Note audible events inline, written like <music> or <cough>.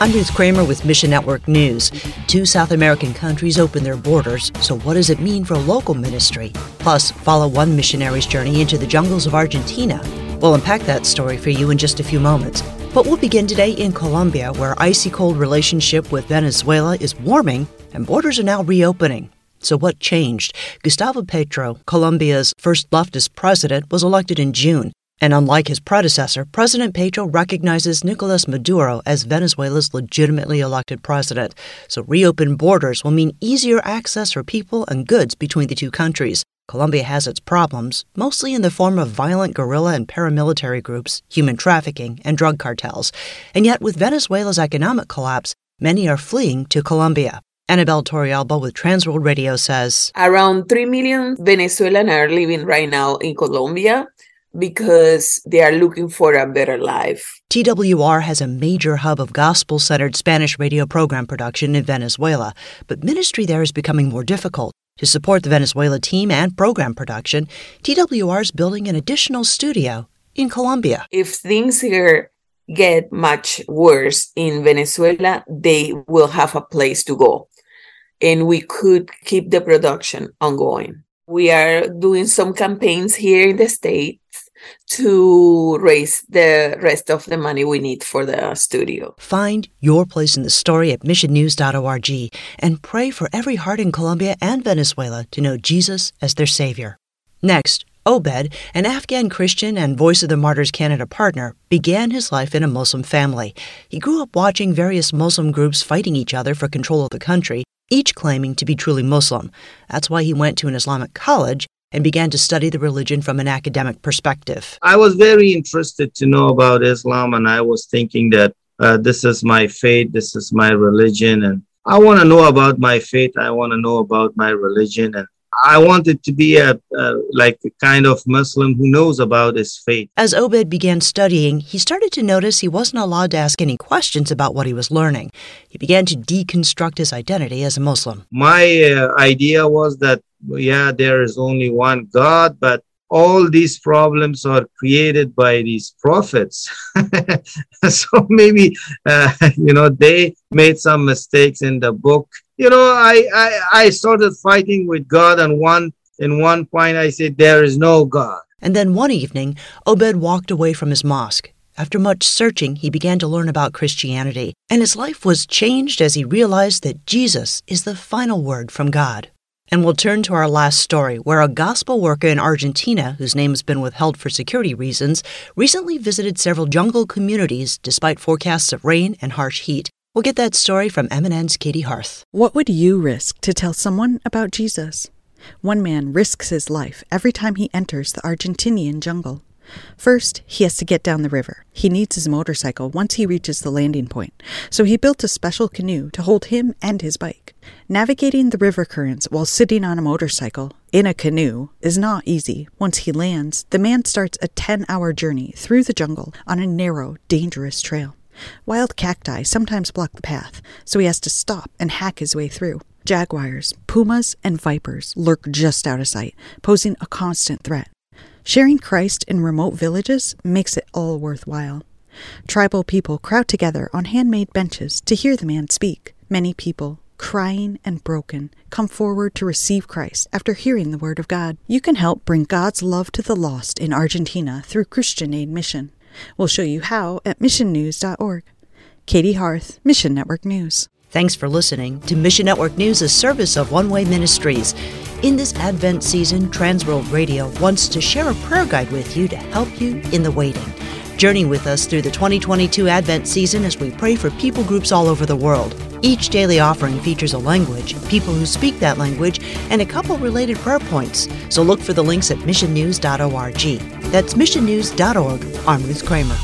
I'm Ruth Kramer with Mission Network News. Two South American countries open their borders, so what does it mean for local ministry? Plus, follow one missionary's journey into the jungles of Argentina. We'll unpack that story for you in just a few moments. But we'll begin today in Colombia, where icy cold relationship with Venezuela is warming and borders are now reopening. So, what changed? Gustavo Petro, Colombia's first leftist president, was elected in June. And unlike his predecessor, President Petro recognizes Nicolas Maduro as Venezuela's legitimately elected president. So, reopened borders will mean easier access for people and goods between the two countries. Colombia has its problems, mostly in the form of violent guerrilla and paramilitary groups, human trafficking, and drug cartels. And yet, with Venezuela's economic collapse, many are fleeing to Colombia. Annabelle Torrealba with Transworld Radio says Around 3 million Venezuelans are living right now in Colombia because they are looking for a better life. TWR has a major hub of gospel centered Spanish radio program production in Venezuela, but ministry there is becoming more difficult. To support the Venezuela team and program production, TWR is building an additional studio in Colombia. If things here get much worse in Venezuela, they will have a place to go. And we could keep the production ongoing. We are doing some campaigns here in the States to raise the rest of the money we need for the studio. Find your place in the story at missionnews.org and pray for every heart in Colombia and Venezuela to know Jesus as their Savior. Next, Obed, an Afghan Christian and Voice of the Martyrs Canada partner, began his life in a Muslim family. He grew up watching various Muslim groups fighting each other for control of the country, each claiming to be truly Muslim. That's why he went to an Islamic college and began to study the religion from an academic perspective. I was very interested to know about Islam, and I was thinking that uh, this is my faith, this is my religion, and I want to know about my faith. I want to know about my religion, and I wanted to be a, like a kind of Muslim who knows about his faith. As Obed began studying, he started to notice he wasn't allowed to ask any questions about what he was learning. He began to deconstruct his identity as a Muslim. My uh, idea was that yeah, there is only one God, but all these problems are created by these prophets. <laughs> so maybe, uh, <laughs> you know, they made some mistakes in the book. You know, I, I, I started fighting with God, and one in one point I said, There is no God. And then one evening, Obed walked away from his mosque. After much searching, he began to learn about Christianity, and his life was changed as he realized that Jesus is the final word from God. And we'll turn to our last story, where a gospel worker in Argentina, whose name has been withheld for security reasons, recently visited several jungle communities despite forecasts of rain and harsh heat. We'll get that story from MNN's Katie Harth. What would you risk to tell someone about Jesus? One man risks his life every time he enters the Argentinian jungle. First, he has to get down the river. He needs his motorcycle once he reaches the landing point, so he built a special canoe to hold him and his bike. Navigating the river currents while sitting on a motorcycle, in a canoe, is not easy. Once he lands, the man starts a 10 hour journey through the jungle on a narrow, dangerous trail. Wild cacti sometimes block the path, so he has to stop and hack his way through. Jaguars, pumas, and vipers lurk just out of sight, posing a constant threat. Sharing Christ in remote villages makes it all worthwhile. Tribal people crowd together on handmade benches to hear the man speak. Many people, crying and broken, come forward to receive Christ after hearing the Word of God. You can help bring God's love to the lost in Argentina through Christian Aid Mission. We'll show you how at missionnews.org. Katie Harth, Mission Network News. Thanks for listening to Mission Network News, a service of One Way Ministries. In this Advent season, Transworld Radio wants to share a prayer guide with you to help you in the waiting. Journey with us through the 2022 Advent season as we pray for people groups all over the world. Each daily offering features a language, people who speak that language, and a couple related prayer points. So look for the links at missionnews.org. That's missionnews.org. I'm Ruth Kramer.